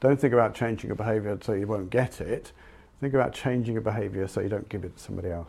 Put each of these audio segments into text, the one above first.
Don't think about changing a behaviour so you won't get it. Think about changing a behaviour so you don't give it to somebody else.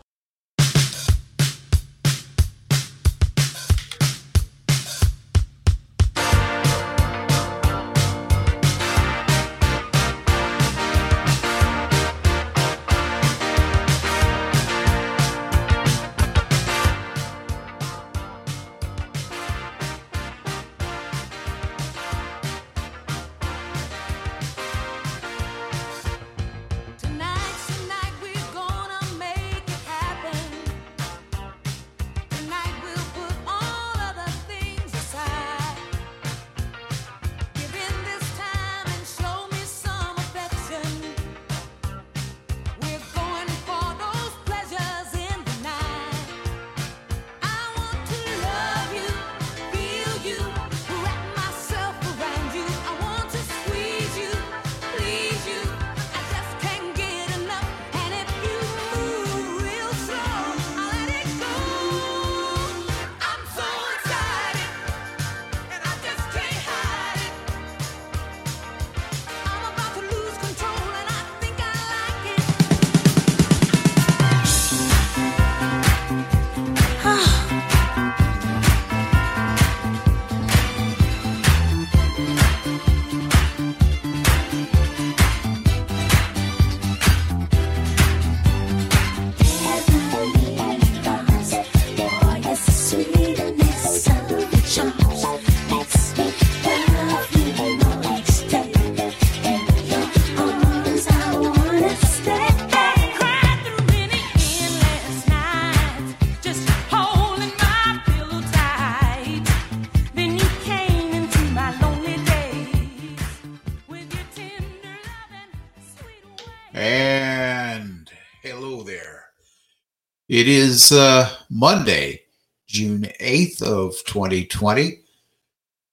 It is uh, Monday, June 8th of 2020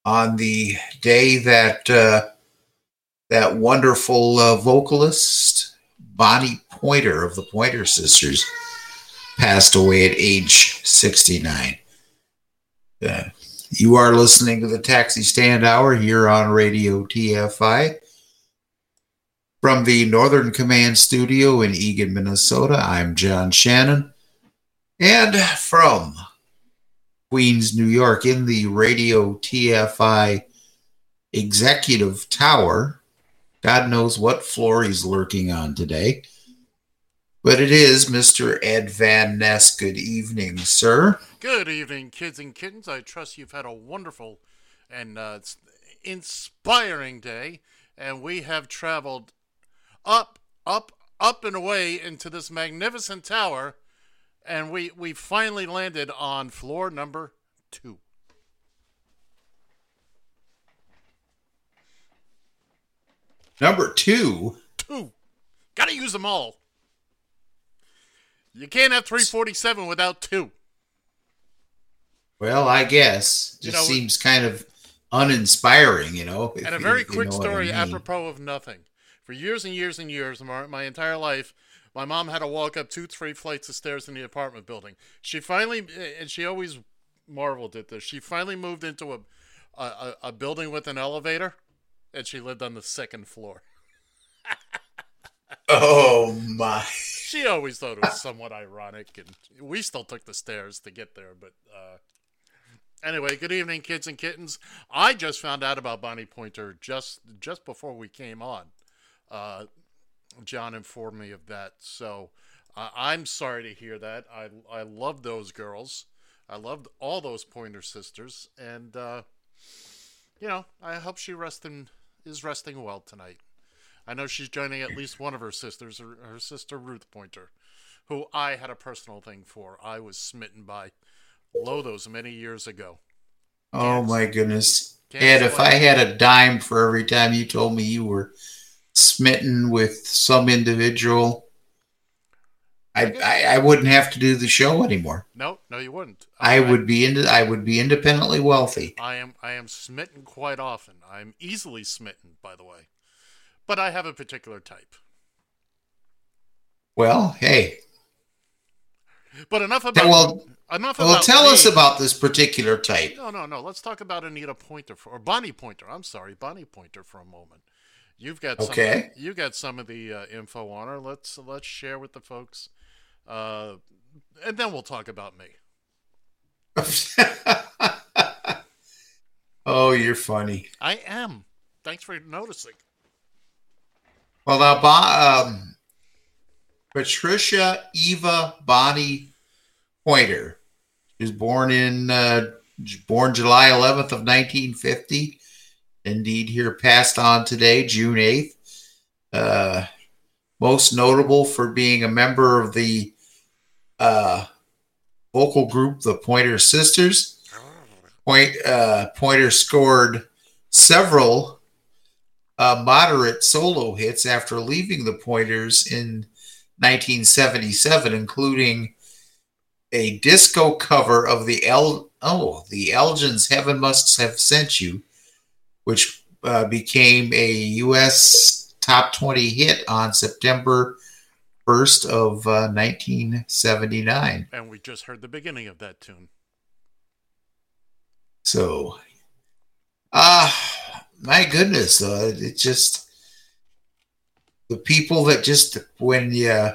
on the day that uh, that wonderful uh, vocalist Bonnie Pointer of the Pointer Sisters passed away at age 69. Uh, you are listening to the Taxi Stand Hour here on Radio TFI. From the Northern Command Studio in Eagan, Minnesota, I'm John Shannon. And from Queens, New York, in the Radio TFI Executive Tower, God knows what floor he's lurking on today. But it is Mr. Ed Van Ness. Good evening, sir. Good evening, kids and kittens. I trust you've had a wonderful and uh, inspiring day. And we have traveled up, up, up and away into this magnificent tower. And we, we finally landed on floor number two. Number two. Two. Got to use them all. You can't have 347 without two. Well, I guess You just know, seems kind of uninspiring, you know. And a very you quick know what I story mean. apropos of nothing. For years and years and years, my, my entire life, my mom had to walk up two, three flights of stairs in the apartment building. She finally, and she always marveled at this. She finally moved into a, a, a, building with an elevator, and she lived on the second floor. Oh my! she always thought it was somewhat ironic, and we still took the stairs to get there. But uh, anyway, good evening, kids and kittens. I just found out about Bonnie Pointer just just before we came on. Uh, John informed me of that, so uh, I'm sorry to hear that. I I love those girls. I loved all those Pointer sisters, and uh, you know, I hope she resting is resting well tonight. I know she's joining at least one of her sisters, her, her sister Ruth Pointer, who I had a personal thing for. I was smitten by Lothos many years ago. Oh my goodness. Ed, if. I had a dime for every time you told me you were smitten with some individual, I, I, I wouldn't have to do the show anymore. No, no, you wouldn't. I would be into I would be independently wealthy. I am. I am smitten quite often. I'm easily smitten, by the way, but I have a particular type. Well, hey. But enough about Well, enough well about tell us about this particular type. No, no, no. Let's talk about Anita Pointer for, or Bonnie Pointer. I'm sorry, Bonnie Pointer for a moment. You've got some Okay. Of, you got some of the uh, info on her. Let's let's share with the folks, uh, and then we'll talk about me. oh, you're funny. I am. Thanks for noticing. Well, now, Bo- um, Patricia Eva Bonnie Pointer. She was born in uh, born July 11th of 1950. Indeed, here passed on today, June 8th. Uh, most notable for being a member of the uh, vocal group, the Pointer Sisters. Point uh, Pointer scored several uh, moderate solo hits after leaving the Pointers in 1977, including a disco cover of the El oh the Elgins "Heaven Must Have Sent You," which uh, became a U.S. top 20 hit on September 1st of uh, 1979. And we just heard the beginning of that tune. So, ah, my goodness, uh, it just the people that just when you.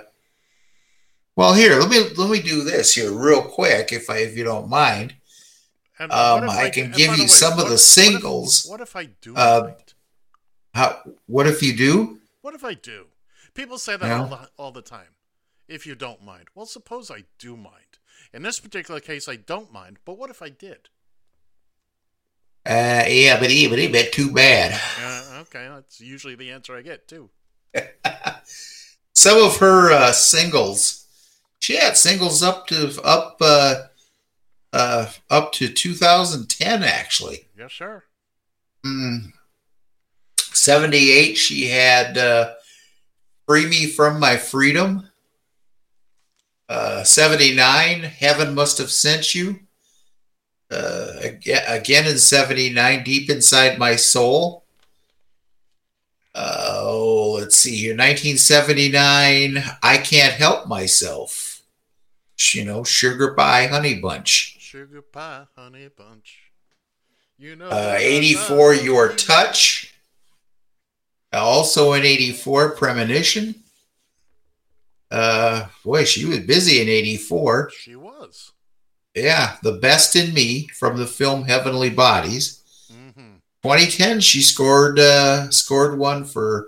Well, here let me let me do this here real quick, if I if you don't mind. And Um, if I can give you some of the if- what if- singles. What if, I do Uh, mind? How? What if you do? What if I do? People say that Yeah. all, the, all the time. If you don't mind. Well, suppose I do mind. In this particular case, I don't mind, but what if I did? Uh, yeah, but but it bit too bad. Uh, okay, that's usually the answer I get, too. Some of her uh, singles, she had singles up to up uh, uh, up to 2010 actually. Yes, sir. Mm. 78 she had uh, free me from my freedom uh, 79 heaven must have sent you uh, again, in 79 deep inside my soul uh, oh let's see here 1979 i can't help myself you know sugar pie honey bunch Sugar pie, honey bunch. You know. uh, 84 your touch also in 84 premonition uh boy she was busy in 84 She was. yeah the best in me from the film heavenly bodies hmm 2010 she scored uh scored one for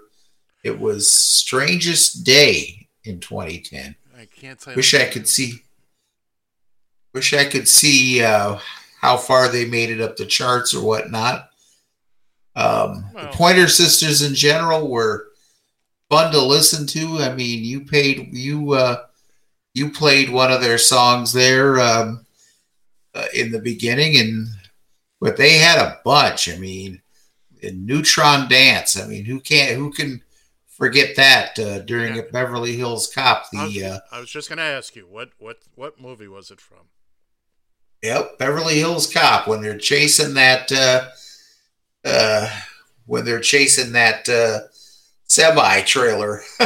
it was strangest day in 2010 I can't say. wish i could see wish i could see uh how far they made it up the charts or whatnot. Um the pointer sisters in general were fun to listen to. I mean you paid you uh you played one of their songs there um uh, in the beginning and but they had a bunch. I mean in neutron dance. I mean who can't who can forget that uh, during Yeah. a beverly hills cop I was, the uh I was just going to ask you what what what movie was it from? Yep, Beverly Hills Cop when they're chasing that uh uh when they're chasing that uh semi trailer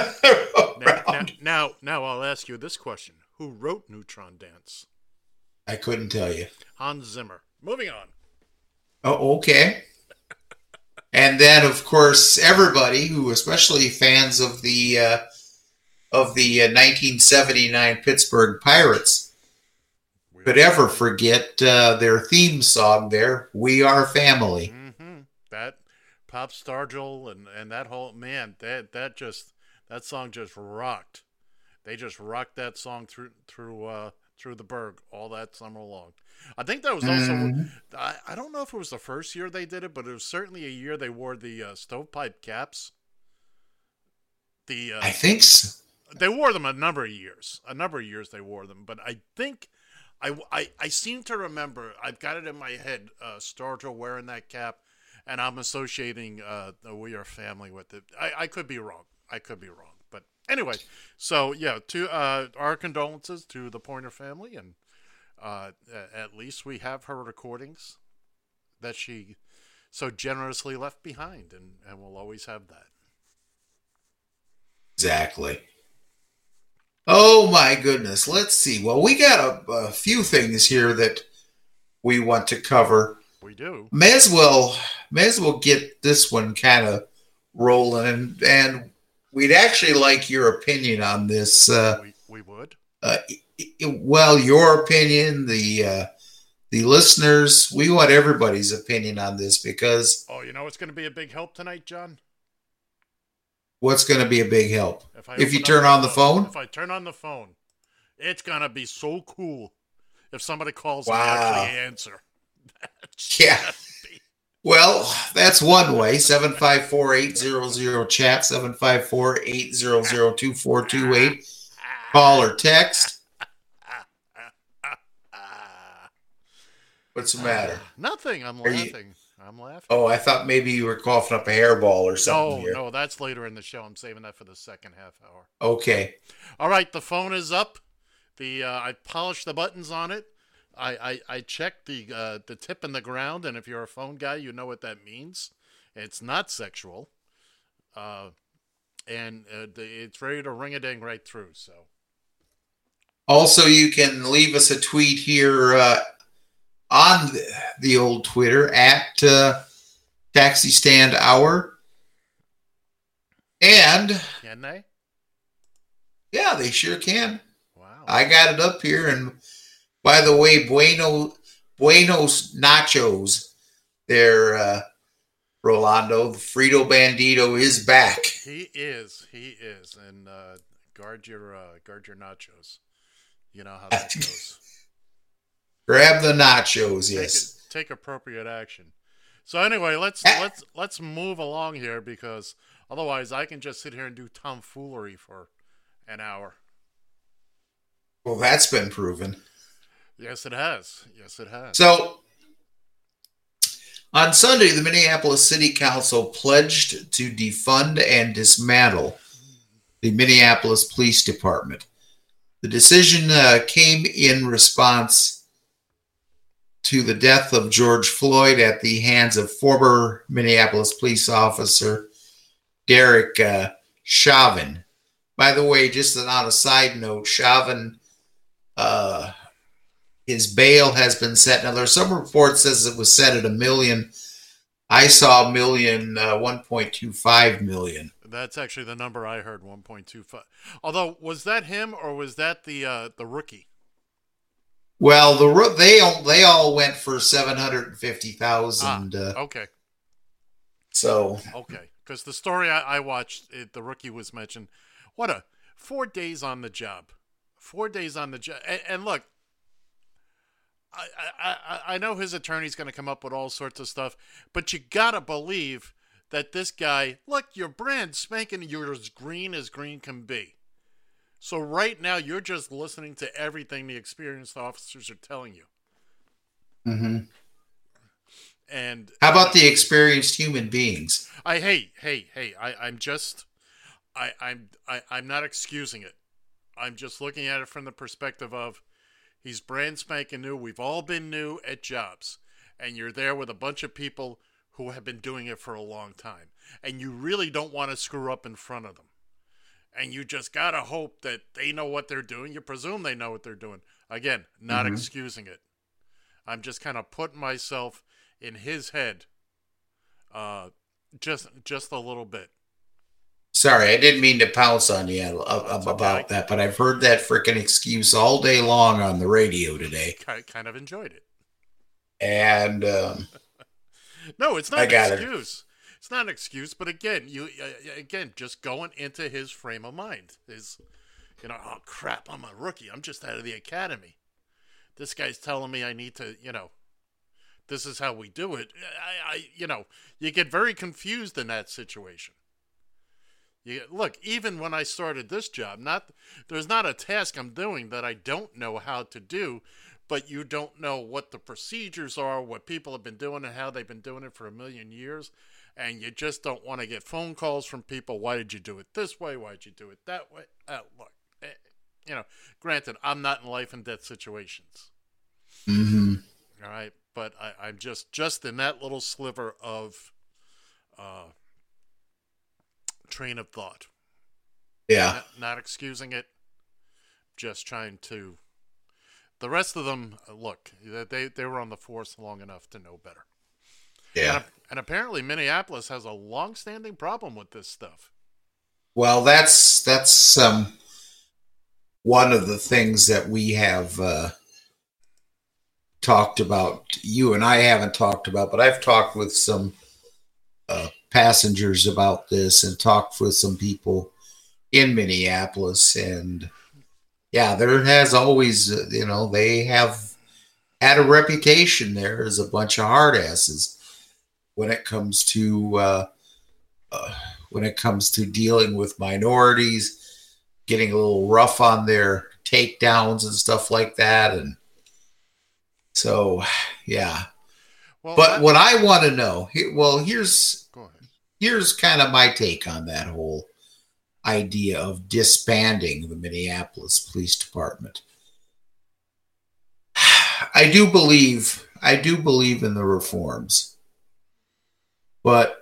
Now, now, now, now, I'll ask you this question: Who wrote Neutron Dance? I couldn't tell you. Hans Zimmer. Moving on. Oh, okay. And then of course everybody who especially fans of the uh of the uh, 1979 Pittsburgh Pirates could ever forget uh, their theme song there, We Are Family. hmm That Pop Stargell and and that whole man that that just that song just rocked. They just rocked that song through through uh, through the Burgh all that summer long. I think that was also Mhm. I, I don't know if it was the first year they did it, but it was certainly a year they wore the uh, stovepipe caps. The uh, I think so. they wore them a number of years. A number of years they wore them, but I think I, I, I seem to remember. I've got it in my head. Uh, Stargell wearing that cap, and I'm associating uh, We Are Family with it. I, I could be wrong. I could be wrong. But anyway, so yeah, to uh, our condolences to the Pointer family, and uh, at least we have her recordings that she so generously left behind, and, and we'll always have that. Exactly. Oh my goodness. Let's see. Well, we got a, a few things here that we want to cover. We do. May as well, may as well get this one kind of rolling, and, and we'd actually like your opinion on this. Uh, We, we would. uh, well, your opinion, the uh, the listeners, we want everybody's opinion on this because Oh, you know it's going to be a big help tonight, John? What's going to be a big help If, I if you turn on the phone. If I turn on the phone, it's going to be so cool if somebody calls Wow. and actually answer. Yeah. be- Well, that's one way. 754-800 chat 754-800-2428. Call or text. What's the matter? Nothing. I'm laughing. I'm laughing. Oh, I thought maybe you were coughing up a hairball or something no, here. no, that's later in the show. I'm saving that for the second half hour. Okay. All right, the phone is up. The uh, I polished the buttons on it. I I, I checked the uh, the tip in the ground, and if you're a phone guy, you know what that means. It's not sexual, uh, and uh, the, it's ready to ring a ding right through. So Also, you can leave us a tweet here uh, on the, the old Twitter at uh, Taxi Stand Hour. And can they? yeah, they sure can. Wow. I got it up here. And by the way, Bueno Buenos Nachos, they're uh, Rolando. The Frito Bandito is back. he is. He is. And uh, guard your uh, guard your nachos. You know how that goes. Grab the nachos, take, yes. it- take appropriate action. So anyway, let's Ah. let's let's move along here because otherwise I can just sit here and do tomfoolery for an hour. Well, that's been proven. Yes, it has. Yes, it has. So on Sunday, the Minneapolis City Council pledged to defund and dismantle the Minneapolis Police Department. The decision uh, came in response to the death of George Floyd at the hands of former Minneapolis police officer Derek uh, Chauvin. By the way, just on a side note, Chauvin, uh, his bail has been set. Now, there's some reports says it was set at a million. I saw a million, uh, 1.25 million. That's actually the number I heard, 1.25. Although, was that him or was that the uh, the rookie? Well, the they all, they all went for seven hundred and fifty thousand. Uh, Okay, so okay. Because the story I, I watched, it, the rookie was mentioned. What a four days on the job, four days on the job. And, and look, I, I, I- I know his attorney's going to come up with all sorts of stuff, but you gotta believe that this guy, look, your brand spanking, you're as green as green can be. So right now, you're just listening to everything the experienced officers are telling you. mhm. And how about the experienced human beings? I hey hey hey I I'm just I I'm I, I'm not excusing it. I'm just looking at it from the perspective of he's brand spanking new. We've all been new at jobs, and you're there with a bunch of people who have been doing it for a long time, and you really don't want to screw up in front of them. And you just gotta hope that they know what they're doing. You presume they know what they're doing. Again, not excusing it. I'm just kind of putting myself in his head, uh, just just a little bit. Sorry, I didn't mean to pounce on you uh, about okay. that, but I've heard that freaking excuse all day long on the radio today. I kind of enjoyed it. And um, No, it's not I an excuse. it. It's not an excuse, but again, you uh, again just going into his frame of mind is, you know, oh crap, I'm a rookie. I'm just out of the academy. This guy's telling me I need to, you know, this is how we do it. I, I you know, you get very confused in that situation. You look, even when I started this job, not there's not a task I'm doing that I don't know how to do, but you don't know what the procedures are, what people have been doing, and how they've been doing it for a million years, and you just don't want to get phone calls from people. Why did you do it this way? Why did you do it that way? Uh, look, eh, you know, granted, I'm not in life and death situations. mhm. All right, but I, I'm just just in that little sliver of uh, train of thought. yeah, Not, not excusing it, just trying to. The rest of them, uh, look, they they were on the force long enough to know better. Yeah. And, and apparently, Minneapolis has a long-standing problem with this stuff. Well, that's that's um, one of the things that we have uh, talked about. You and I haven't talked about, but I've talked with some uh, passengers about this and talked with some people in Minneapolis, and yeah, there has always, uh, you know, they have had a reputation there as a bunch of hard asses when it comes to. Uh, uh, when it comes to dealing with minorities, getting a little rough on their takedowns and stuff like that. And so, yeah. Well, But what I want to know, well, here's go ahead. here's kind of my take on that whole idea of disbanding the Minneapolis Police Department. I do believe I do believe in the reforms. But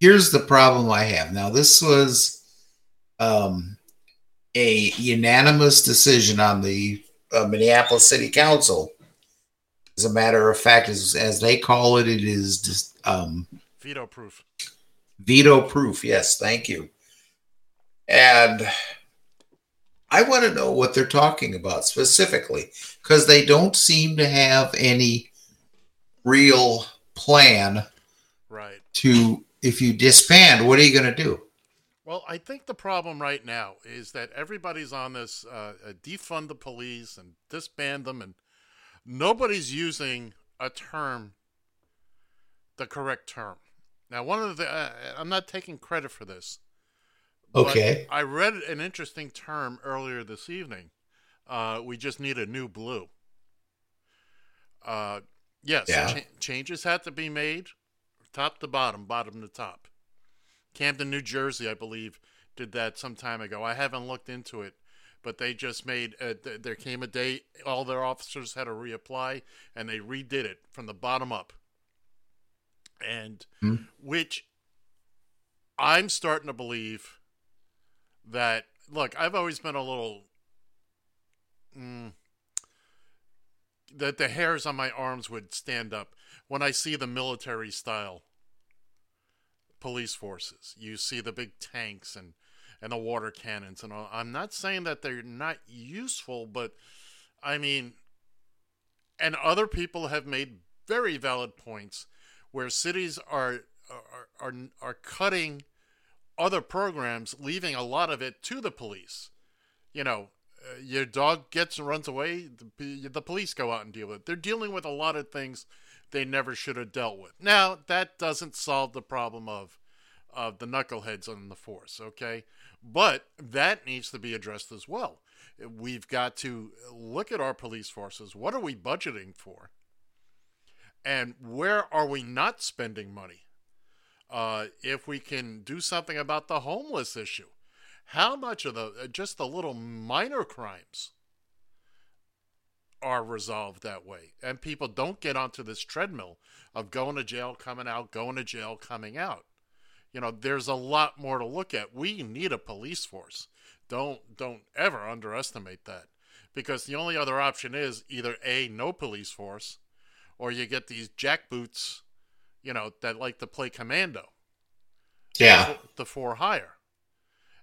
here's the problem I have. Now this was um, a unanimous decision on the uh, Minneapolis City Council. As a matter of fact, as, as they call it, it is just um, Veto proof. veto proof. Yes, thank you. And I want to know what they're talking about specifically because they don't seem to have any real plan. To if you disband, what are you going to do? Well, I think the problem right now is that everybody's on this uh, uh, defund the police and disband them, and nobody's using a term, the correct term. Now, one of the uh, I'm not taking credit for this. Okay. I read an interesting term earlier this evening. Uh, we just need a new blue. Uh, yes, Yeah. cha- changes had to be made, top to bottom, bottom to top. Camden, New Jersey, I believe, did that some time ago. I haven't looked into it, but they just made. Uh, th- there came a day all their officers had to reapply, and they redid it from the bottom up. And Hmm. which I'm starting to believe that. Look, I've always been a little. Mm, that the hairs on my arms would stand up when I see the military style police forces. You see the big tanks and and the water cannons and all. I'm not saying that they're not useful, but I mean, and other people have made very valid points where cities are are are, are cutting other programs, leaving a lot of it to the police. You know, uh, your dog gets and runs away, the, the police go out and deal with it. They're dealing with a lot of things they never should have dealt with. Now, that doesn't solve the problem of of the knuckleheads on the force, okay? But that needs to be addressed as well. We've got to look at our police forces. What are we budgeting for? And where are we not spending money? Uh, if we can do something about the homeless issue, how much of the uh, just the little minor crimes are resolved that way, and people don't get onto this treadmill of going to jail, coming out, going to jail, coming out. You know, there's a lot more to look at. We need a police force. Don't don't ever underestimate that, because the only other option is either a no police force, or you get these jackboots, you know, that like to play commando Yeah. the for hire.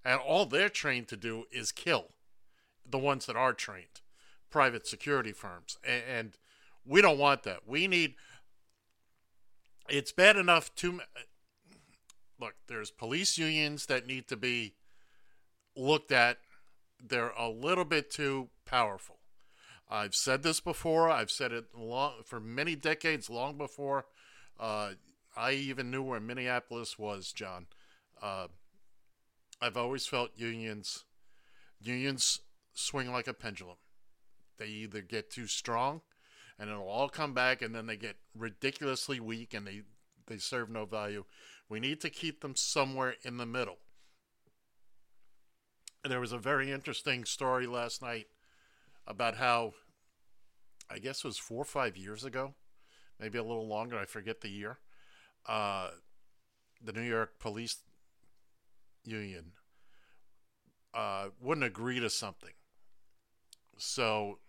and all they're trained to do is kill the ones that are trained, private security firms, and, and we don't want that. We need. It's bad enough to look. There's police unions that need to be looked at. They're a little bit too powerful. I've said this before. I've said it long for many decades, long before uh, I even knew where Minneapolis was, John. Uh, I've always felt unions unions swing like a pendulum. They either get too strong and it'll all come back and then they get ridiculously weak and they they serve no value. We need to keep them somewhere in the middle. And there was a very interesting story last night about how I guess it was 4 or 5 years ago, maybe a little longer, I forget the year. Uh, the New York Police Union uh, wouldn't agree to something. So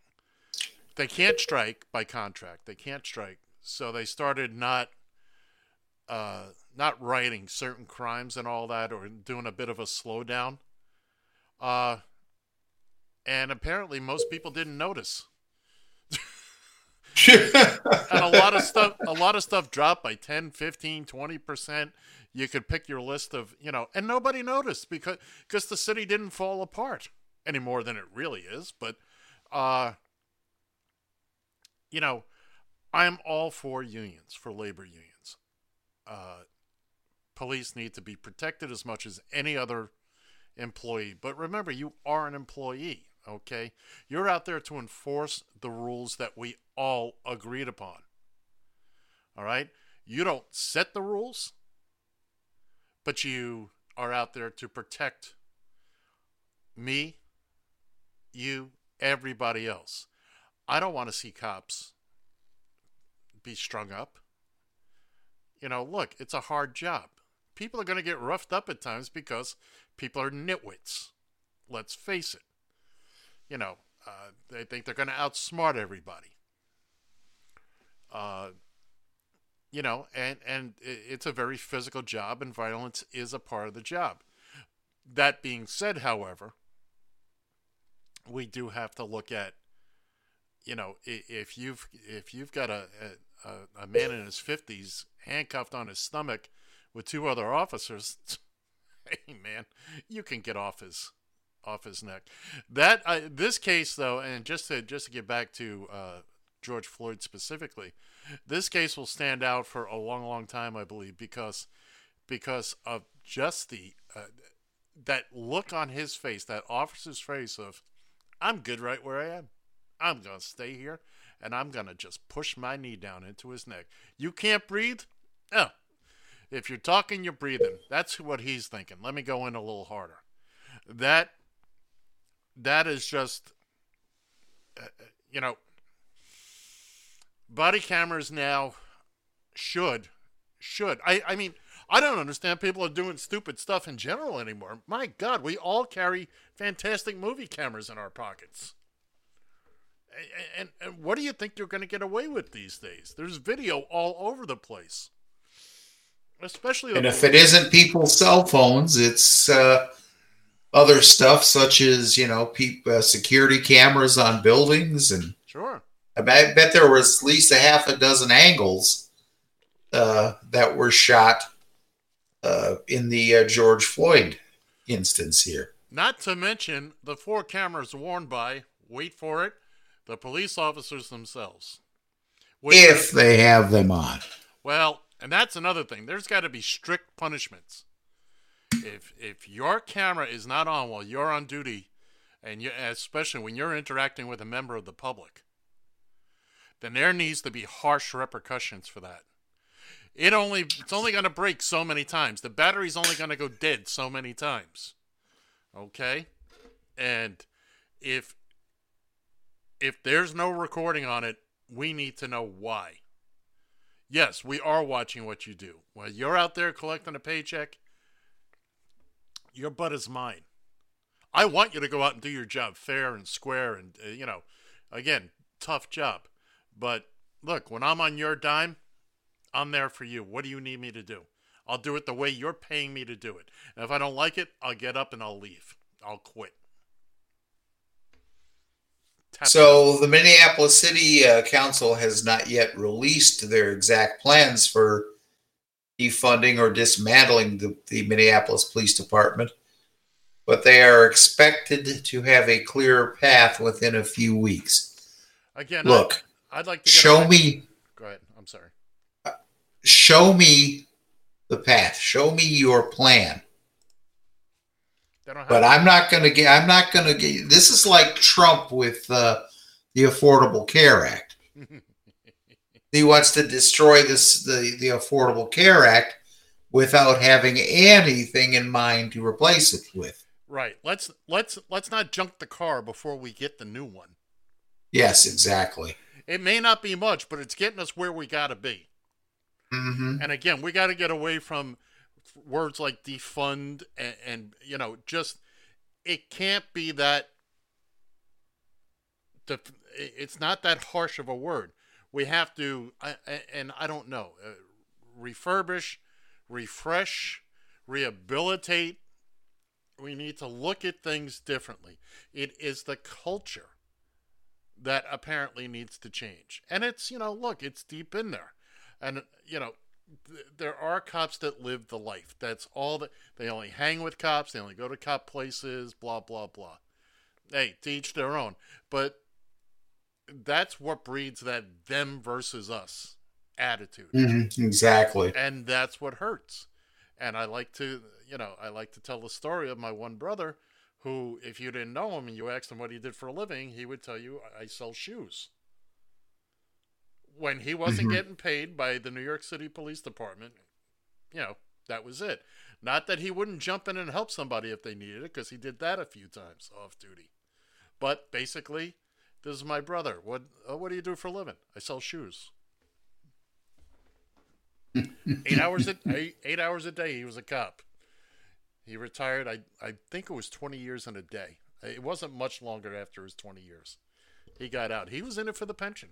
they can't strike by contract. They can't strike. So they started not uh, not writing certain crimes and all that, or doing a bit of a slowdown. Uh, and apparently, most people didn't notice. and a lot of stuff a lot of stuff dropped by 10 15 20% you could pick your list of you know and nobody noticed because because the city didn't fall apart any more than it really is but uh you know i'm all for unions for labor unions. Uh police need to be protected as much as any other employee. But remember you are an employee okay? You're out there to enforce the rules that we all agreed upon all right? You don't set the rules but you are out there to protect me you everybody else i don't want to see cops be strung up you know look it's a hard job people are going to get roughed up at times because people are nitwits let's face it you know, uh, they think they're going to outsmart everybody. Uh, you know, and and it's a very physical job, and violence is a part of the job. That being said, however, we do have to look at, you know, if you've if you've got a a, a man in his fifties handcuffed on his stomach with two other officers, hey man, you can get off his off his neck. That uh, this case though, and just to just to get back to uh, George Floyd specifically, this case will stand out for a long, long time, I believe, because because of just the uh, that look on his face, that officer's face of, I'm good right where I am. I'm gonna stay here, and I'm gonna just push my knee down into his neck. You can't breathe. Oh, if you're talking, you're breathing. That's what he's thinking. Let me go in a little harder. That that is just uh, you know body cameras now should should I I mean I don't understand people are doing stupid stuff in general anymore. My god, we all carry fantastic movie cameras in our pockets. And, and, what do you think you're going to get away with these days? There's video all over the place. Especially And if it isn't people's cell phones, it's uh, other stuff such as you know, uh, security cameras on buildings, and Sure. I bet, I bet there was at least a half a dozen angles uh, that were shot uh, in the uh, George Floyd instance here. Not to mention the four cameras worn by, wait for it, the police officers themselves. If they have them on, well, and that's another thing. There's got to be strict punishments. If if your camera is not on while you're on duty, and you, especially when you're interacting with a member of the public, then there needs to be harsh repercussions for that. It only it's only going to break so many times. The battery's only going to go dead so many times. Okay? And if if there's no recording on it, we need to know why. Yes, we are watching what you do. While you're out there collecting a paycheck, your butt is mine. I want you to go out and do your job fair and square and, uh, you know, again, tough job. But look, when I'm on your dime, I'm there for you. What do you need me to do? I'll do it the way you're paying me to do it. And if I don't like it, I'll get up and I'll leave. I'll quit. So the Minneapolis City uh, Council has not yet released their exact plans for defunding or dismantling the, the Minneapolis Police Department, but they are expected to have a clear path within a few weeks. again, Look, I, I'd like to get show me, Go ahead. I'm sorry. show me the path. Show me your plan. They don't have But I'm not going to get. I'm not going to get. This is like Trump with uh, the Affordable Care Act. he wants to destroy this the the Affordable Care Act without having anything in mind to replace it with. right. Let's let's let's not junk the car before we get the new one. Yes, exactly. It may not be much, but it's getting us where we got to be. hmm And again, we got to get away from words like defund and, and you know, just it can't be that. def- It's not that harsh of a word. We have to, I- and I don't know, uh, refurbish, refresh, rehabilitate. We need to look at things differently. It is the culture that apparently needs to change. And it's, you know, look, it's deep in there. And, you know, th- there are cops that live the life. That's all that they only hang with cops, they only go to cop places, blah, blah, blah. Hey, to each their own. But that's what breeds that them versus us attitude hmm Exactly. and that's what hurts and i like to you know i like to tell the story of my one brother who if you didn't know him and you asked him what he did for a living he would tell you i sell shoes when he wasn't Mhm. getting paid by the new york city police department you know that was it not that he wouldn't jump in and help somebody if they needed it because he did that a few times off duty but basically this is my brother what uh, what do you do for a living i sell shoes eight hours a eight, eight hours a day. He was a cop. He retired. I I think it was twenty years and a day. It wasn't much longer after his twenty years. He got out. He was in it for the pension.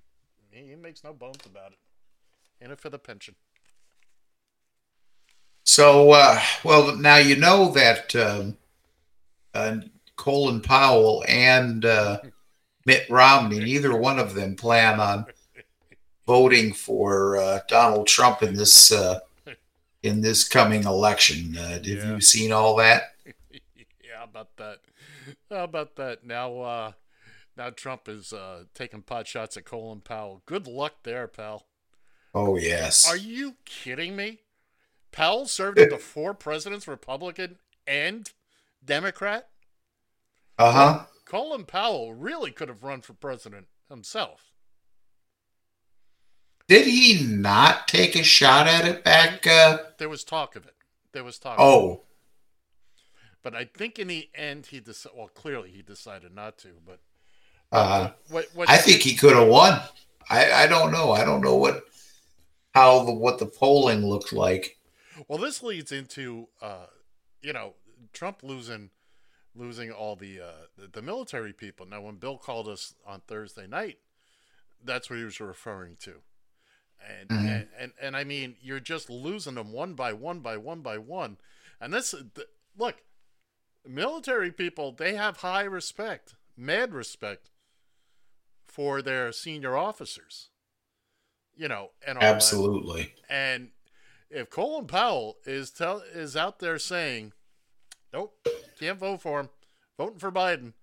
He, makes no bones about it. In it for the pension. So, uh, well, now you know that um, uh, Colin Powell and uh, Mitt Romney, neither one of them plan on voting for uh, Donald Trump in this uh, in this coming election. Uh, have Yeah. you seen all that? yeah, about that? How about that? Now, uh, now Trump is uh, taking pot shots at Colin Powell. Good luck there, pal. Oh yes. Are you kidding me? Powell served under four presidents, Republican and Democrat. Uh huh. Colin Powell really could have run for president himself. Did he not take a shot at it back? Uh, There was talk of it. There was talk. Of it. oh, But I think in the end he decided. Well, clearly he decided not to. But uh, what? what I think he could have won. I, I don't know. I don't know what how the what the polling looked like. Well, this leads into, uh, you know, Trump losing, losing all the, uh, the the military people. Now, when Bill called us on Thursday night, that's what he was referring to, and Mhm. and, and and I mean, you're just losing them one by one by one by one, and this th- look, military people they have high respect, mad respect for their senior officers, you know, and all that. Absolutely. And if Colin Powell is tell is out there saying, "Nope, can't vote for him, voting for Biden,"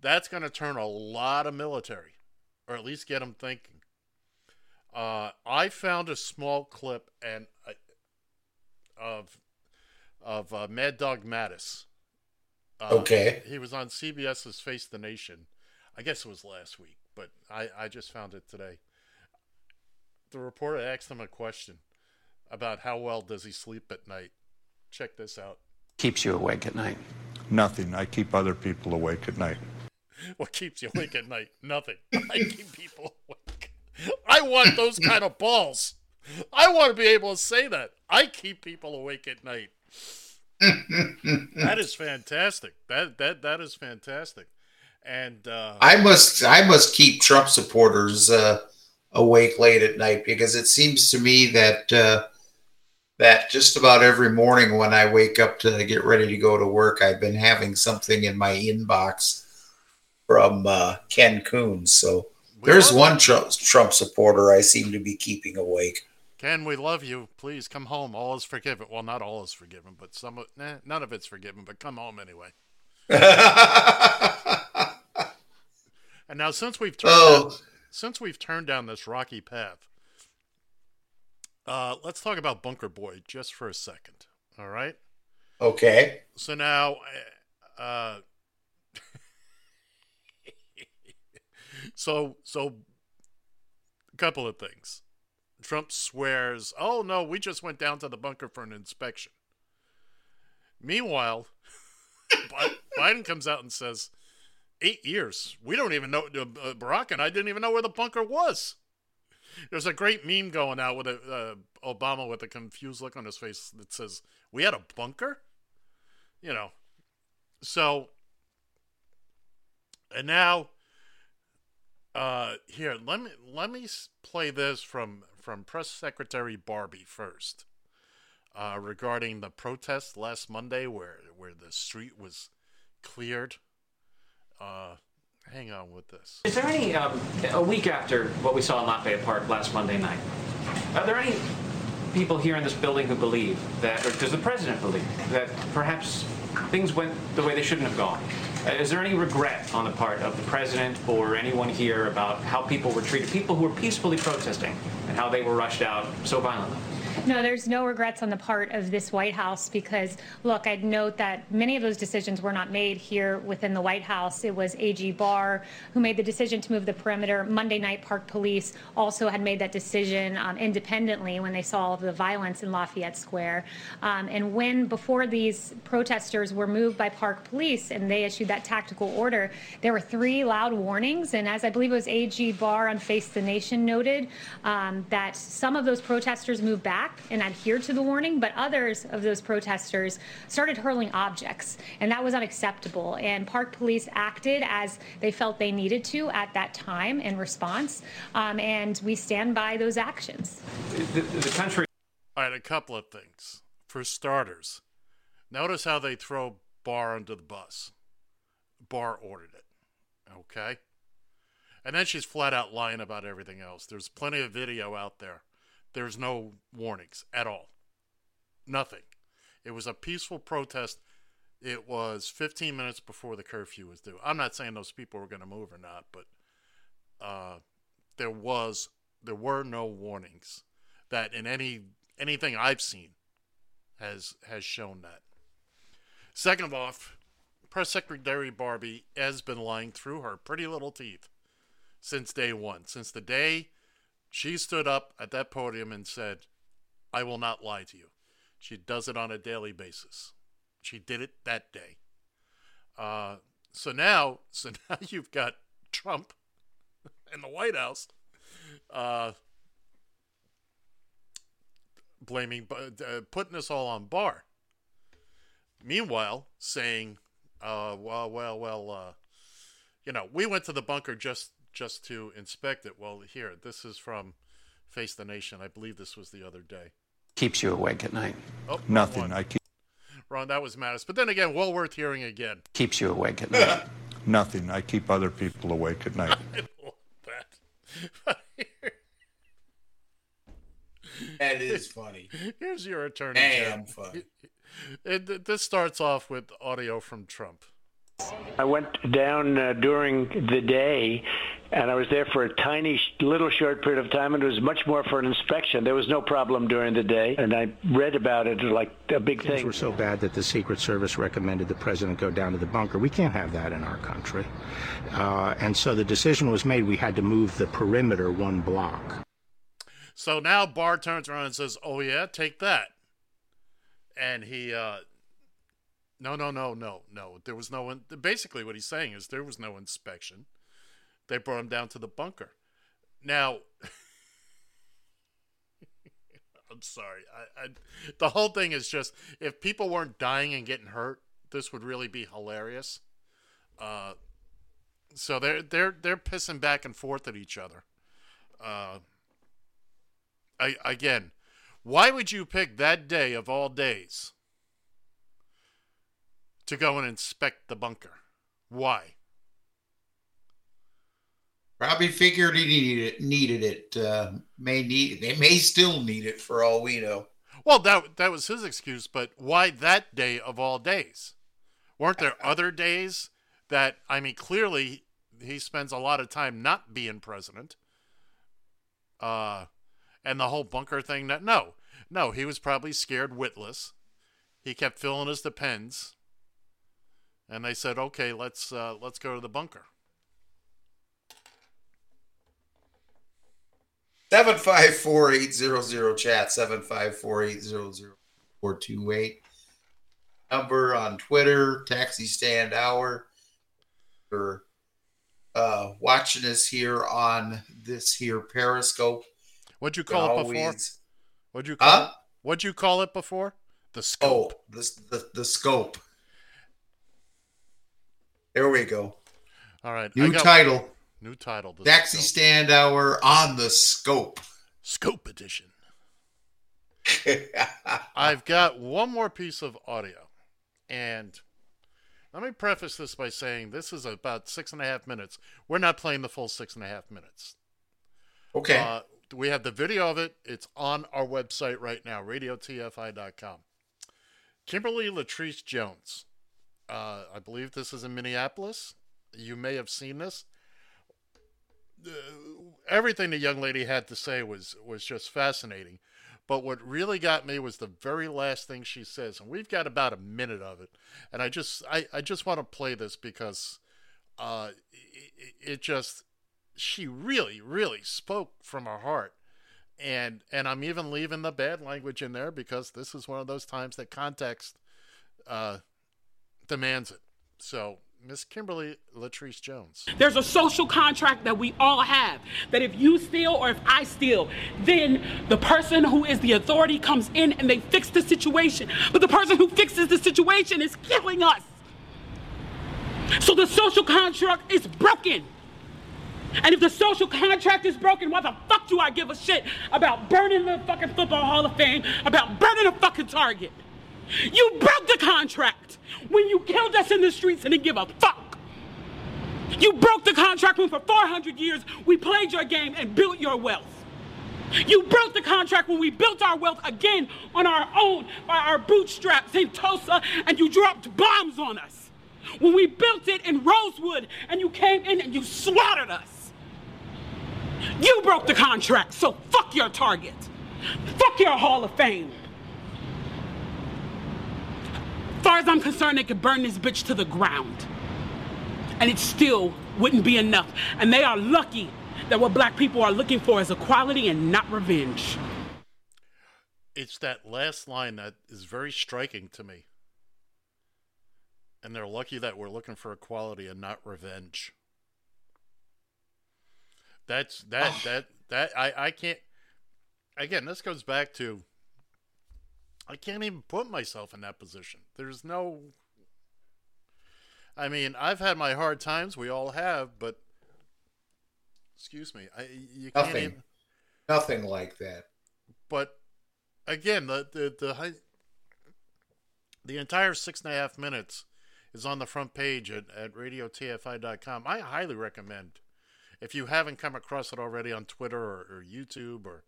that's going to turn a lot of military, or at least get them thinking. Uh, I found a small clip and uh, of of uh, Mad Dog Mattis. Uh, Okay. He was on CBS's Face the Nation. I guess it was last week, but I, I just found it today. The reporter asked him a question about how well does he sleep at night. Check this out. keeps you awake at night? Nothing. I keep other people awake at night. What keeps you awake at night? Nothing. I keep people awake. I want those kind of balls. I want to be able to say that. I keep people awake at night. that is fantastic. That that that is fantastic. And uh, I must I must keep Trump supporters uh, awake late at night because it seems to me that uh, that just about every morning when I wake up to get ready to go to work, I've been having something in my inbox from uh, Ken Coons. So there's one Trump, Trump supporter I seem to be keeping awake. Ken, we love you. Please come home. All is forgiven. Well, not all is forgiven, but some, nah, none of it's forgiven. But come home anyway. And now, since we've turned Oh. down, since we've turned down this rocky path, uh, let's talk about Bunker Boy just for a second. All right. okay. So now, uh, so so, a couple of things. Trump swears, "Oh no, we just went down to the bunker for an inspection." Meanwhile, Biden comes out and says, eight years. We don't even know. Uh, Barack and I didn't even know where the bunker was." There's a great meme going out with a, uh, Obama with a confused look on his face that says, "We had a bunker." you know. So, and now, uh, here let me let me play this from from Press Secretary Barbie first, uh, regarding the protest last Monday where where the street was cleared. Uh, hang on with this. Is there any, um, a week after what we saw in Lafayette Park last Monday night, are there any people here in this building who believe that, or does the president believe that perhaps things went the way they shouldn't have gone? Uh, Is there any regret on the part of the president or anyone here about how people were treated, people who were peacefully protesting, and how they were rushed out so violently? No, there's no regrets on the part of this White House because, look, I'd note that many of those decisions were not made here within the White House. It was AG Barr who made the decision to move the perimeter. Monday night, Park Police also had made that decision um, independently when they saw the violence in Lafayette Square. Um, and when, before these protesters were moved by Park Police and they issued that tactical order, there were three loud warnings. And as I believe it was AG Barr on Face the Nation noted, um, that some of those protesters moved back and adhered to the warning, but others of those protesters started hurling objects, and that was unacceptable. And Park Police acted as they felt they needed to at that time in response, um, and we stand by those actions. The, the country. All right, a couple of things. For starters, notice how they throw Barr under the bus. Barr ordered it. Okay? And then she's flat out lying about everything else. There's plenty of video out there. There's no warnings at all. Nothing. It was a peaceful protest. It was 15 minutes before the curfew was due. I'm not saying those people were going to move or not, but uh, there was there were no warnings that in any anything I've seen has has shown that. Second of all, Press Secretary Barbie has been lying through her pretty little teeth since day one, since the day she stood up at that podium and said, "I will not lie to you." She does it on a daily basis. She did it that day. Uh, so now, so now you've got Trump in the White House. Uh, blaming, uh, putting us all on Barr. Meanwhile, saying, uh, well, well, well, uh, you know, we went to the bunker just just to inspect it. Well, here, this is from Face the Nation. I believe this was the other day. Keeps you awake at night. Oh, Nothing. one. I keep Ron, that was Mattis. But then again, well worth hearing again. Keeps you awake at night. nothing. I keep other people awake at night. I love that. That is funny. Here's your attorney. Damn Jim. funny. It, this starts off with audio from Trump. I went down uh, during the day, and I was there for a tiny, little short period of time, and it was much more for an inspection. There was no problem during the day, and I read about it like a big Things thing. were so bad that the Secret Service recommended the president go down to the bunker. We can't have that in our country. Uh, and so the decision was made we had to move the perimeter one block. So now Barr turns around and says, "Oh yeah, take that." And he, uh, no, no, no, no, no. There was no. one. basically, what he's saying is there was no inspection. They brought him down to the bunker. Now, I'm sorry. I, I, the whole thing is just if people weren't dying and getting hurt, this would really be hilarious. Uh, so they're they're they're pissing back and forth at each other. Uh, I, again, Why would you pick that day of all days to go and inspect the bunker? Why? Probably figured he needed it. Needed it. Uh, may need. They may still need it for all we know. Well, that that was his excuse, but why that day of all days? Weren't there other days that I mean clearly he spends a lot of time not being president. Uh and the whole bunker thing that no. No, he was probably scared witless. He kept filling his depends. And they said, "Okay, let's uh let's go to the bunker." Seven five four eight zero zero chat seven five four eight zero zero four two eight. Number on Twitter, Taxi Stand Hour. For uh, watching us here on this here Periscope. What'd you call it before? What'd you call Huh? it? What'd you call it before? The scope. Oh, the, the the scope. There we go. All right. New got- title. New title. Taxi. Stand Hour on the scope. Scope edition. I've got one more piece of audio. And let me preface this by saying this is about six and a half minutes. We're not playing the full six and a half minutes. Okay. Uh, we have the video of it. It's on our website right now, radiotfi.com. Kimberly Latrice Jones. Uh, I believe this is in Minneapolis. You may have seen this. Everything the young lady had to say was was just fascinating. But what really got me was the very last thing she says, and we've got about a minute of it. And I just I, I just want to play this because uh, it, it just she really really spoke from her heart. And and I'm even leaving the bad language in there because this is one of those times that context uh, demands it. So Miss Kimberly Latrice Jones. There's a social contract that we all have that if you steal or if I steal, then the person who is the authority comes in and they fix the situation. But the person who fixes the situation is killing us. So the social contract is broken. And if the social contract is broken, why the fuck do I give a shit about burning the fucking Football Hall of Fame, about burning a fucking Target? You broke the contract when you killed us in the streets and didn't give a fuck. You broke the contract when for 400 years we played your game and built your wealth. You broke the contract when we built our wealth again on our own by our bootstraps in Tulsa and you dropped bombs on us. When we built it in Rosewood and you came in and you slaughtered us. You broke the contract, so fuck your target. Fuck your Hall of Fame. As far as I'm concerned, they could burn this bitch to the ground. And it still wouldn't be enough. And they are lucky that what black people are looking for is equality and not revenge. It's that last line that is very striking to me. And they're lucky that we're looking for equality and not revenge. That's that that that I I can't again, this goes back to I can't even put myself in that position. There's no I mean, I've had my hard times, we all have, but excuse me, I you can't Nothing. even Nothing like that. but again, the the the high, the entire six and a half minutes is on the front page at, at radiotfi.com. I highly recommend if you haven't come across it already on Twitter or, or YouTube or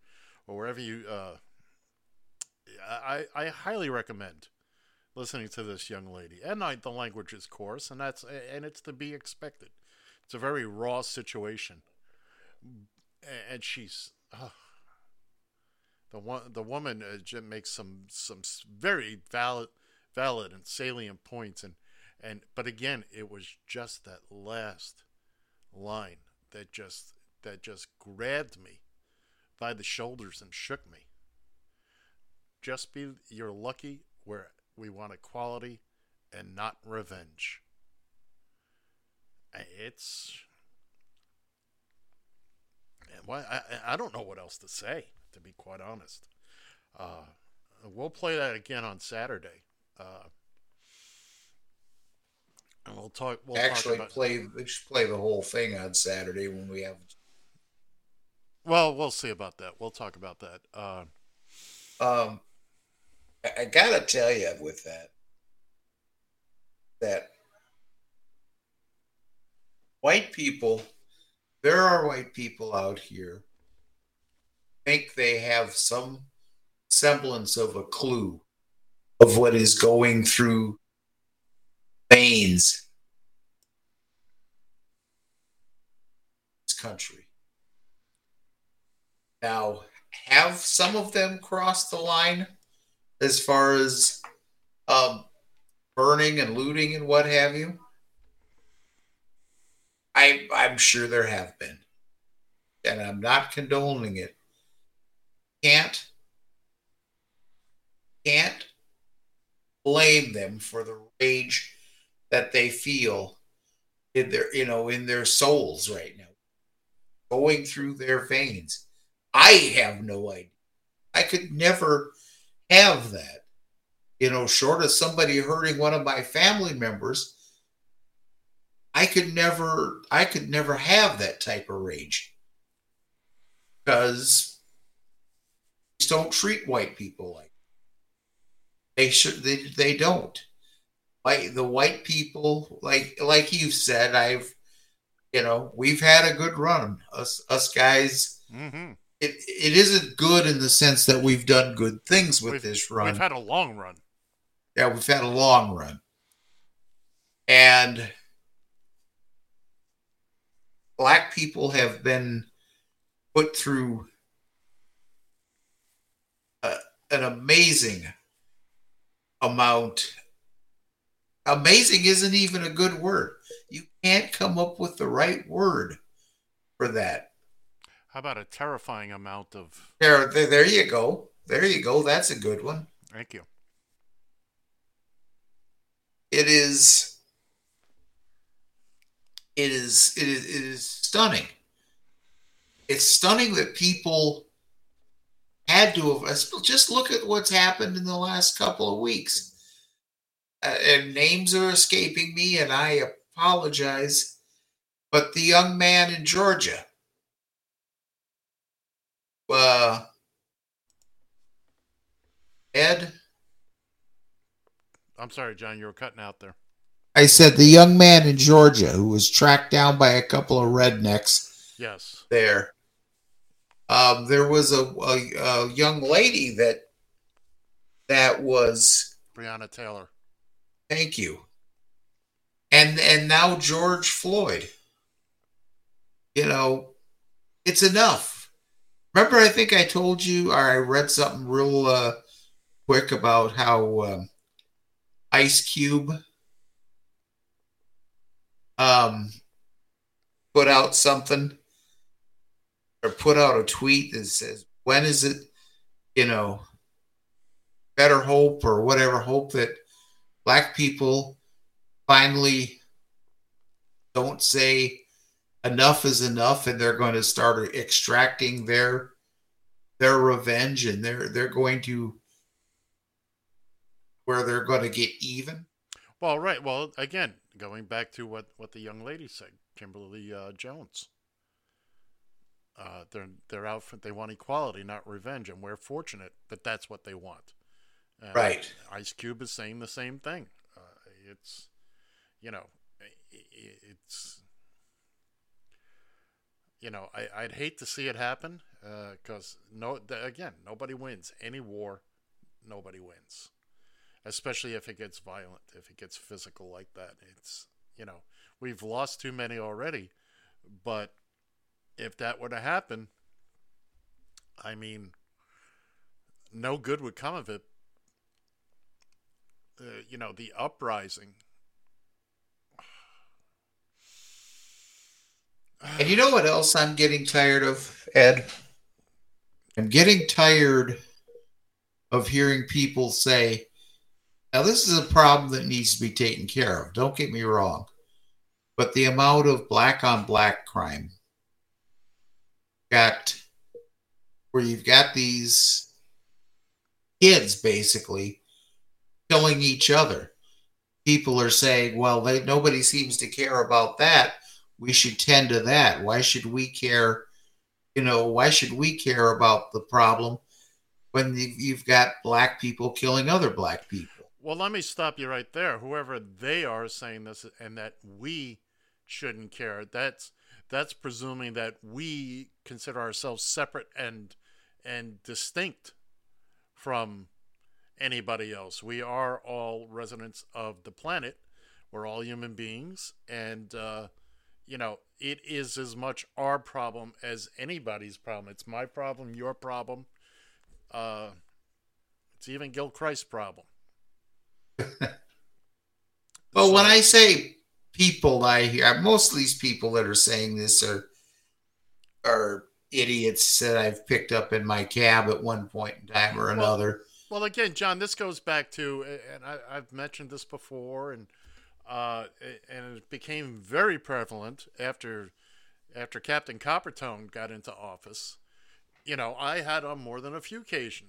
or wherever you. Uh, I I highly recommend listening to this young lady, and I, the language is coarse, and that's and it's to be expected. It's a very raw situation, and she's. The one the woman uh, makes some some very valid valid and salient points and and but again it was just that last line that just that just grabbed me by the shoulders and shook me just be you're lucky where we want equality and not revenge it's I, I I don't know what else to say, to be quite honest. Uh, we'll play that again on Saturday. Uh, and we'll talk. We'll Actually, talk about, play we should play the whole thing on Saturday when we have. Well, we'll see about that. We'll talk about that. Uh, um, I, gotta tell you with that, that white people, there are white people out here think they have some semblance of a clue of what is going through veins this country. Now, have some of them crossed the line as far as um, burning and looting and what have you? I I'm sure there have been, and I'm not condoning it. Can't can't blame them for the rage that they feel in their you know in their souls right now going through their veins i have no idea i could never have that. You know short of somebody hurting one of my family members i could never i could never have that type of rage. Because don't treat white people like they should they, they don't. White the white people like like you said i've you know we've had a good run. Us us guys Mm-hmm. It, it isn't good in the sense that we've done good things with We've- this run. We've had a long run. yeah we've had a long run. And black people have been put through a, an amazing amount. Amazing isn't even a good word. You can't come up with the right word for that How about a terrifying amount of? there, there there you go. There you go. That's a good one. Thank you. it is it is it is, it is stunning. It's stunning that people had to have just look at what's happened in the last couple of weeks. Uh, and names are escaping me and i apologize. But the young man in georgia uh ed I'm sorry, John. You were cutting out there. I said the young man in Georgia who was tracked down by a couple of rednecks Yes. there. Um, there was a, a, a young lady that that was Breonna Taylor. thank you, and and now George Floyd. You know, it's enough. Remember, I think I told you, or I read something real uh, quick about how um, Ice Cube um, put out something or put out a tweet that says, "When is it, you know, better hope or whatever hope that black people finally don't say enough is enough and they're going to start extracting their their revenge and they're they're going to where they're going to get even Well, right. Well, again, going back to what, what the young lady said, Kimberly uh, Jones. Uh, they're they're out for they want equality, not revenge, and we're fortunate that that's what they want. And Right. Ice Cube is saying the same thing. Uh, it's, you know, it's, you know, I, I'd hate to see it happen because no, th- again, nobody wins any war. Nobody wins, especially if it gets violent, if it gets physical like that. It's you know, we've lost too many already, but if that were to happen, I mean, no good would come of it. Uh, you know, the uprising. And you know what else I'm getting tired of, Ed? I'm getting tired of hearing people say, now, this is a problem that needs to be taken care of. Don't get me wrong. But the amount of black on black crime got where you've got these kids basically killing each other. People are saying, well, they, nobody seems to care about that. We should tend to that. Why should we care? You know, why should we care about the problem? when you- you've got black people killing other black people. Well, let me stop you right there. Whoever they are saying this and that we shouldn't care, that's that's presuming that we consider ourselves separate and and distinct from anybody else. We are all residents of the planet. We're all human beings, and uh, you know it is as much our problem as anybody's problem. It's my problem, your problem. Uh, it's even Gil Christ's problem. But when I say people, I hear most of these people that are saying this are are idiots that I've picked up in my cab at one point in time or another. Well, again, John, this goes back to, and I, I've mentioned this before, and uh, and it became very prevalent after after Captain Coppertone got into office. You know, I had on more than a few Caucasian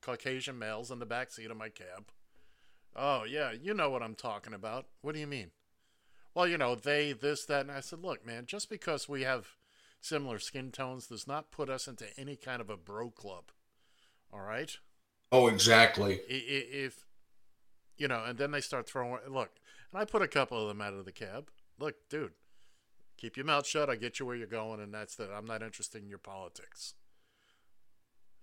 Caucasian males in the back seat of my cab. Oh yeah, you know what I'm talking about. What do you mean? Well, you know, they, this, that, and I said, look, man, just because we have similar skin tones does not put us into any kind of a bro club. All right? Oh, exactly. I- i- If, you know, and then they start throwing, look, and I put a couple of them out of the cab. Look, dude, keep your mouth shut. I get you where you're going, and that's that. I'm not interested in your politics.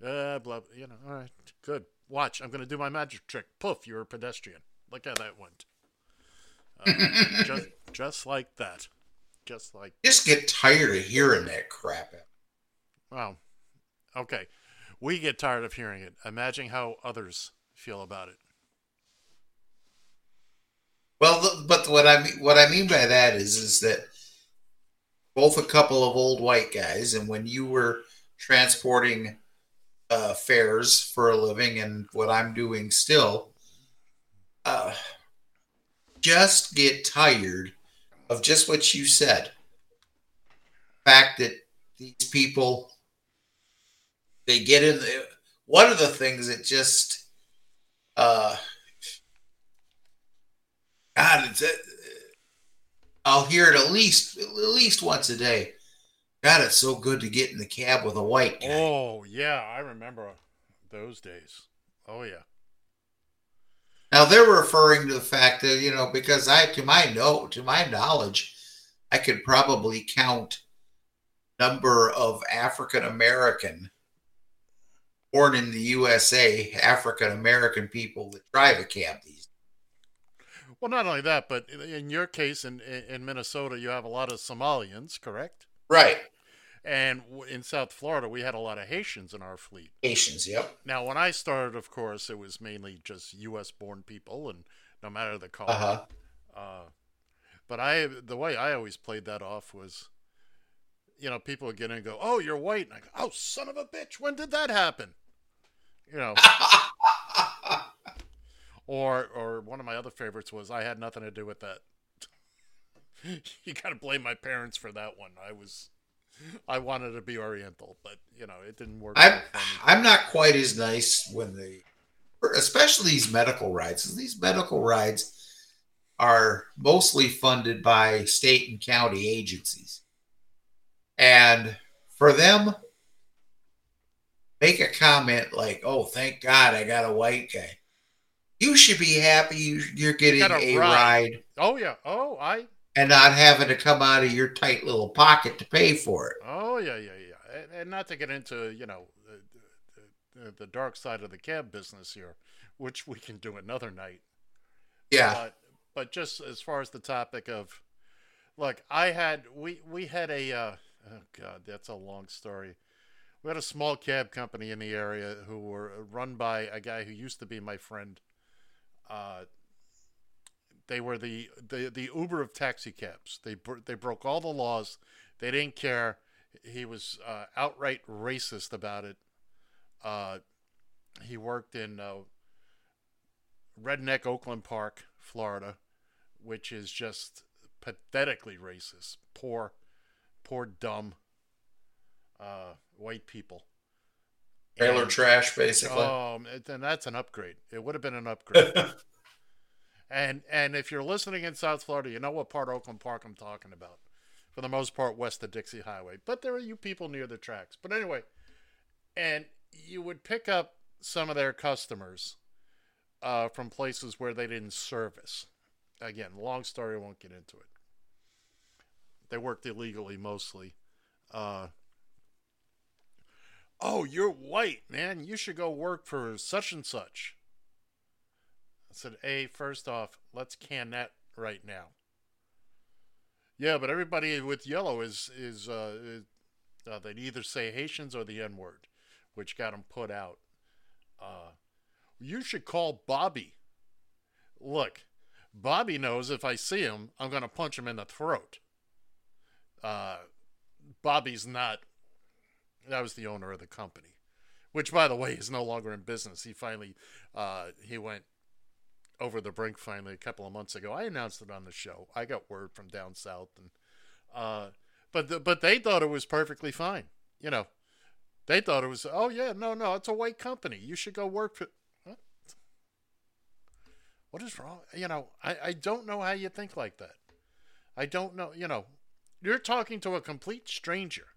Uh, blah, you know, all right, good. Watch, I'm going to do my magic trick. Poof, you're a pedestrian. Look how that went. Uh, just, just like that. Just like Just get tired of hearing that crap. Wow. Okay. We get tired of hearing it. Imagine how others feel about it. Well, but what I mean, what I mean by that is, is that both a couple of old white guys, and when you were transporting uh, fares for a living, and what I'm doing still, uh, just get tired of just what you said. The fact that these people, they get in. The, one of the things that just, uh, God, it's, uh, I'll hear it at least at least once a day. God, it's so good to get in the cab with a white guy. Oh, yeah. I remember those days. Oh, yeah. Now they're referring to the fact that you know because I, to my know, to my knowledge, I could probably count number of African American born in the USA African American people that drive a cab these. Well, not only that, but in- your case, in, in Minnesota, you have a lot of Somalians, correct? Right. And in South Florida, we had a lot of Haitians in our fleet. Haitians, yep. Now, when I started, of course, it was mainly just U.S. born people, and no matter the color. Uh-huh. Uh, but I, the way I always played that off was, you know, people would get in and go, "Oh, you're white," and I go, "Oh, son of a bitch, when did that happen?" You know. or, or one of my other favorites was, "I had nothing to do with that." you got to blame my parents for that one. I was, I wanted to be Oriental, but you know, it didn't work. I'm out for me. I'm not quite as nice when they, especially these medical rides. These medical rides are mostly funded by state and county agencies, and for them, make a comment like, "Oh, thank God I got a white guy." You should be happy you- you're getting Got a ride Oh yeah. Oh, I. and not having to come out of your tight little pocket to pay for it. Oh yeah, yeah, yeah. And, and not to get into you know the, the, the dark side of the cab business here, which we can do another night. Yeah. But but just as far as the topic of, look, I had we we had a uh, oh god, that's a long story. We had a small cab company in the area who were run by a guy who used to be my friend. Uh, they were the, the, the Uber of taxi cabs. They they broke all the laws. They didn't care. He was uh, outright racist about it. Uh, he worked in uh, redneck Oakland Park, Florida, which is just pathetically racist. Poor, poor, dumb uh, white people. Trailer trash, basically. Um, and that's an upgrade. It would have been an upgrade. and and if you're listening in South Florida, you know what part of Oakland Park I'm talking about. For the most part, west of Dixie Highway. But there are you people near the tracks. But anyway, and you would pick up some of their customers uh, from places where they didn't service. Again, long story, I won't get into it. They worked illegally mostly. Uh, oh, you're white, man. You should go work for such and such. I said, hey, first off, let's can that right now. Yeah, but everybody with yellow is is uh, is, uh, they'd either say Haitians or the N word, which got them put out. Uh, you should call Bobby. Look, Bobby knows if I see him, I'm going to punch him in the throat. Uh, Bobby's not. That was the owner of the company, which, by the way, is no longer in business. He finally uh, he went over the brink finally a couple of months ago. I announced it on the show. I got word from down south, and uh, but the, but they thought it was perfectly fine. You know, they thought it was. Oh yeah, no, no, it's a white company. You should go work for. What? What is wrong? You know, I I don't know how you think like that. I don't know. You know, you're talking to a complete stranger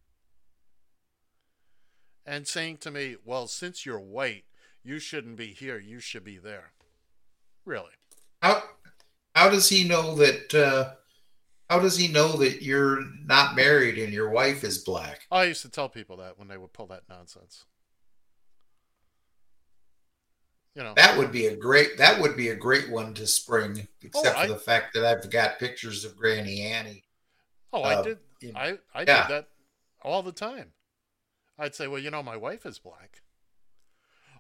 and saying to me, "Well, since you're white, you shouldn't be here. You should be there." Really? How how does he know that? Uh, how does he know that you're not married and your wife is black? I used to tell people that when they would pull that nonsense. You know, That would be a great. That would be a great one to spring, except I- for the fact that I've got pictures of Granny Annie. Oh, I Uh, did. in- I I yeah. did that all the time. I'd say, well, you know, my wife is black.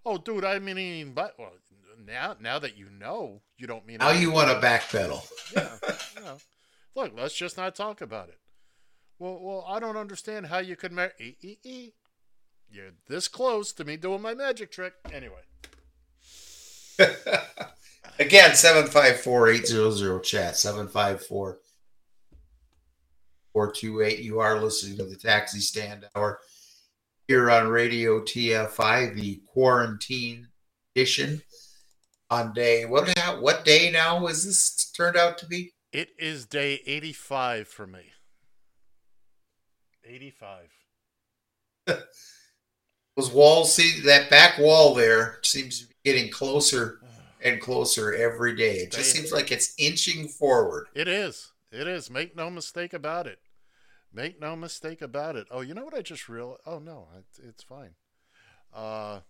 Oh, dude, I mean, but well, now now that you know, you don't mean. Now you want to backpedal. Yeah. you know. Look, let's just not talk about it. Well, well, I don't understand how you could marry. E, e, e. You're this close to me doing my magic trick. Anyway, Again, 754-800 chat, 754 428. You are listening to the Taxi Stand Hour here on Radio TFI, the quarantine edition on day, what, what day now is this turned out to be? it is day 85 for me. 85. Those walls, see that back wall there seems to be getting closer and closer every day. It just seems like it's inching forward. It is. It is. Make no mistake about it. Make no mistake about it. Oh, you know what I just realized? Oh no, it's, it's fine. Uh,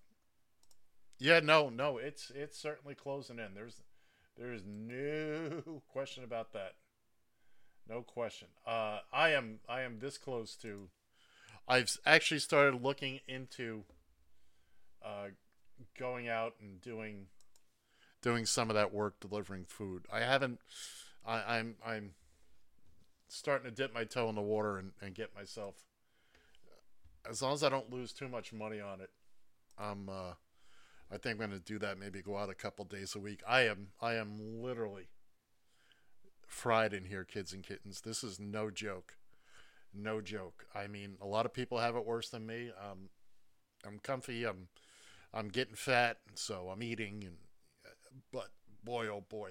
yeah, no, no, it's it's certainly closing in. There's there's no question about that. No question. Uh, I am I am this close to. I've actually started looking into uh, going out and doing doing some of that work delivering food. I haven't. I, I'm I'm starting to dip my toe in the water and, and get myself. As long as I don't lose too much money on it, I'm. Uh, I think I'm going to do that. Maybe go out a couple days a week. I am. I am literally fried in here, kids and kittens. This is no joke. No joke. I mean, a lot of people have it worse than me. Um, I'm comfy. I'm. I'm getting fat, so I'm eating, and but boy, oh boy.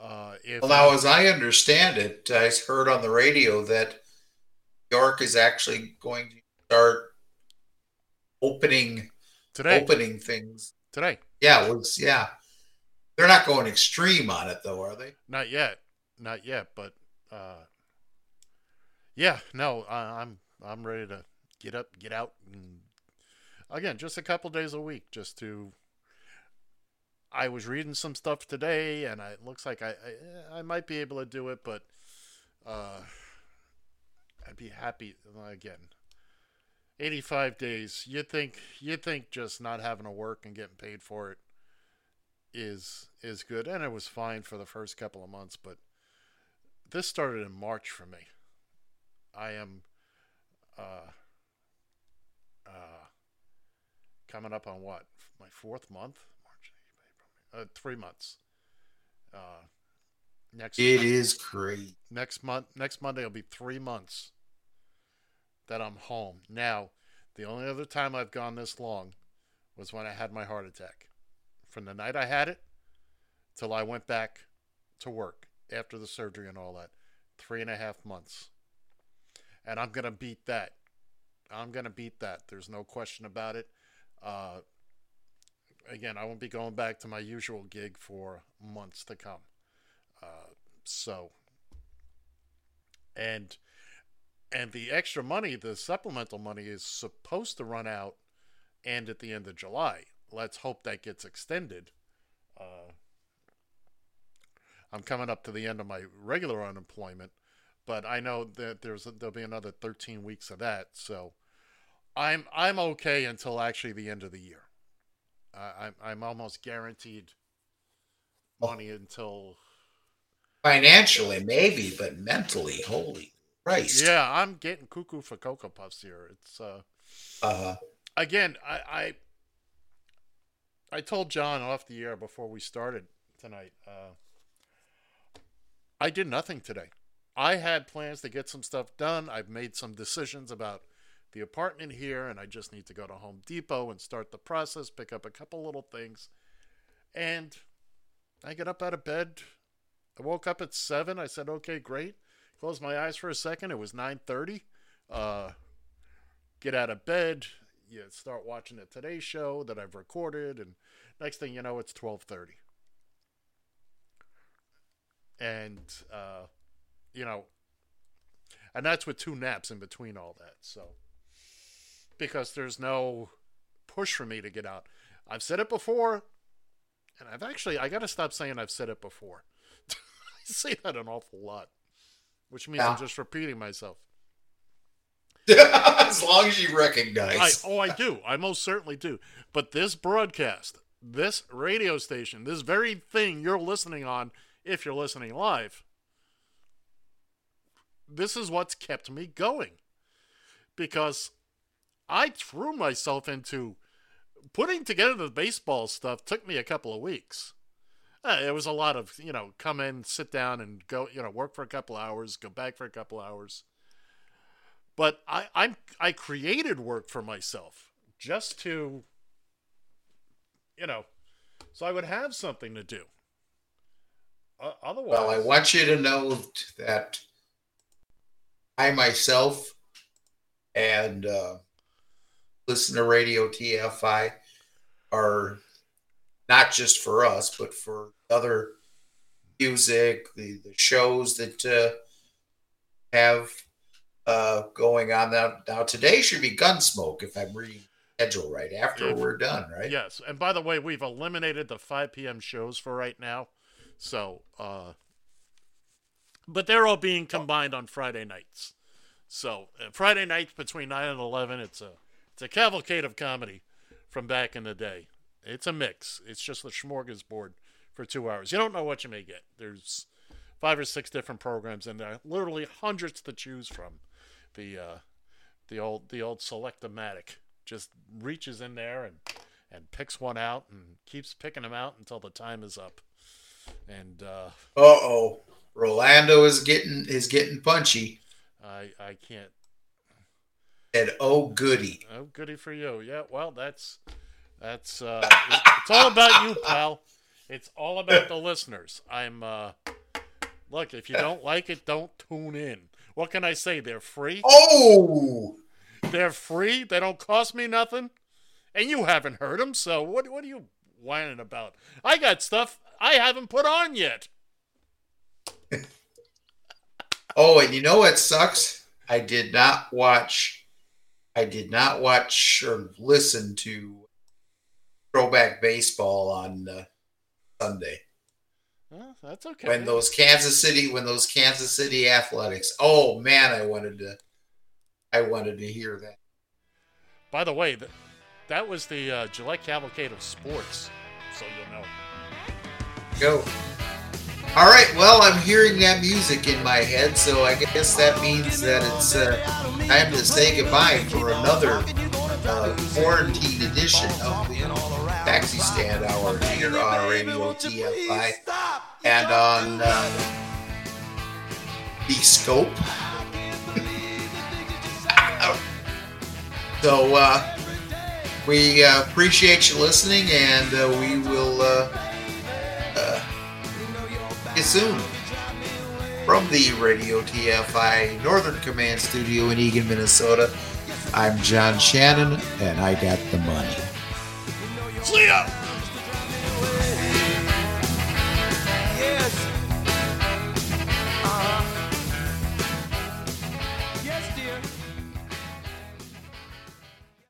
Uh, if Well, now, as I understand it, I heard on the radio that York is actually going to start opening Today. opening things today, Yeah, was yeah. They're not going extreme on it though, are they? not yet, not yet, but uh, yeah, no, I, I'm I'm ready to get up, get out, and again, just a couple days a week, just to. I was reading some stuff today, and it looks like I, I I might be able to do it, but uh, I'd be happy again. 85 days. You think you think just not having to work and getting paid for it is is good and it was fine for the first couple of months, but this started in March for me. I am uh uh coming up on what? My fourth month? March, April, May, uh 3 months. Uh next It is great. next month next monday will be three months that i'm home. Now the only other time i've gone this long was when i had my heart attack. From the night i had it till i went back to work after the surgery and all that three and a half months. And i'm gonna beat that. I'm gonna beat that. There's no question about it. Uh, again, I won't be going back to my usual gig for months to come. Uh, so, and and the extra money, the supplemental money, is supposed to run out and at the end of July. Let's hope that gets extended. Uh, I'm coming up to the end of my regular unemployment, but I know that there's there'll be another 13 weeks of that. So I'm I'm okay until actually the end of the year. Uh, I'm I'm almost guaranteed money until Financially, maybe, but mentally, holy Christ. yeah. I'm getting cuckoo for cocoa puffs here. It's uh Uh, again I I I told John off the air before we started tonight. Uh, I did nothing today. I had plans to get some stuff done. I've made some decisions about the apartment here, and I just need to go to Home Depot and start the process, pick up a couple little things. And I get up out of bed. I woke up at seven. I said, "Okay, great." Closed my eyes for a second. It was nine thirty. Uh, get out of bed. You start watching the Today Show that I've recorded, and next thing you know, it's twelve thirty. And uh, you know, and that's with two naps in between all that. So because there's no push for me to get out. I've said it before, and I've actually I got to stop saying I've said it before. I say that an awful lot, which means I'm just repeating myself. as long as you recognize. I, oh, I do. I most certainly do. But this broadcast, this radio station, this very thing you're listening on, if you're listening live, this is what's kept me going. Because I threw myself into putting together the baseball stuff, took me a couple of weeks. Uh, it was a lot of, you know, come in, sit down, and go, you know, work for a couple hours, go back for a couple hours but I I'm I created work for myself just to you know so I would have something to do. Uh, otherwise, Well, I want you to know that I myself and uh, listen to Radio TFI are not just for us, but for other music, the, the shows that uh, have uh, going on now. Now today should be Gunsmoke, if I'm reading schedule right. After If- we're done, right? Yes, and by the way, we've eliminated the 5 p.m. shows for right now, so uh, but they're all being combined on Friday nights. So uh, Friday nights between nine and eleven, it's a it's a cavalcade of comedy from back in the day. It's a mix. It's just a smorgasbord for two hours. You don't know what you may get. There's five or six different programs, and there are literally hundreds to choose from. The uh, the old the old Selectomatic just reaches in there and and picks one out and keeps picking them out until the time is up. And uh, Uh oh, Rolando is getting is getting punchy. I I can't. And oh goody, Oh, goody for you. Yeah. Well, that's that's uh, it's all about you, pal. It's all about the listeners. I'm uh, look. If you don't like it, don't tune in. What can I say? They're free. Oh, they're free. They don't cost me nothing. And you haven't heard them, so what? What are you whining about? I got stuff I haven't put on yet. Oh, and you know what sucks? I did not watch. I did not watch or listen to Throwback Baseball on uh, Sunday Well, that's okay. when those Kansas City when those Kansas City Athletics. Oh man, I wanted to. I wanted to hear that. By the way, that that was the uh, Gillette Cavalcade of Sports, so you'll know. Go. All right. Well, I'm hearing that music in my head, so I guess that means that it's uh, time to say goodbye for another uh, quarantine edition of the Taxi Stand Hour here on Radio TFI and on uh, the Scope. so uh, we uh, appreciate you listening, and uh, we will you soon. From the Radio TFI Northern Command Studio in Eagan, Minnesota, I'm John Shannon, and I got the money. See ya!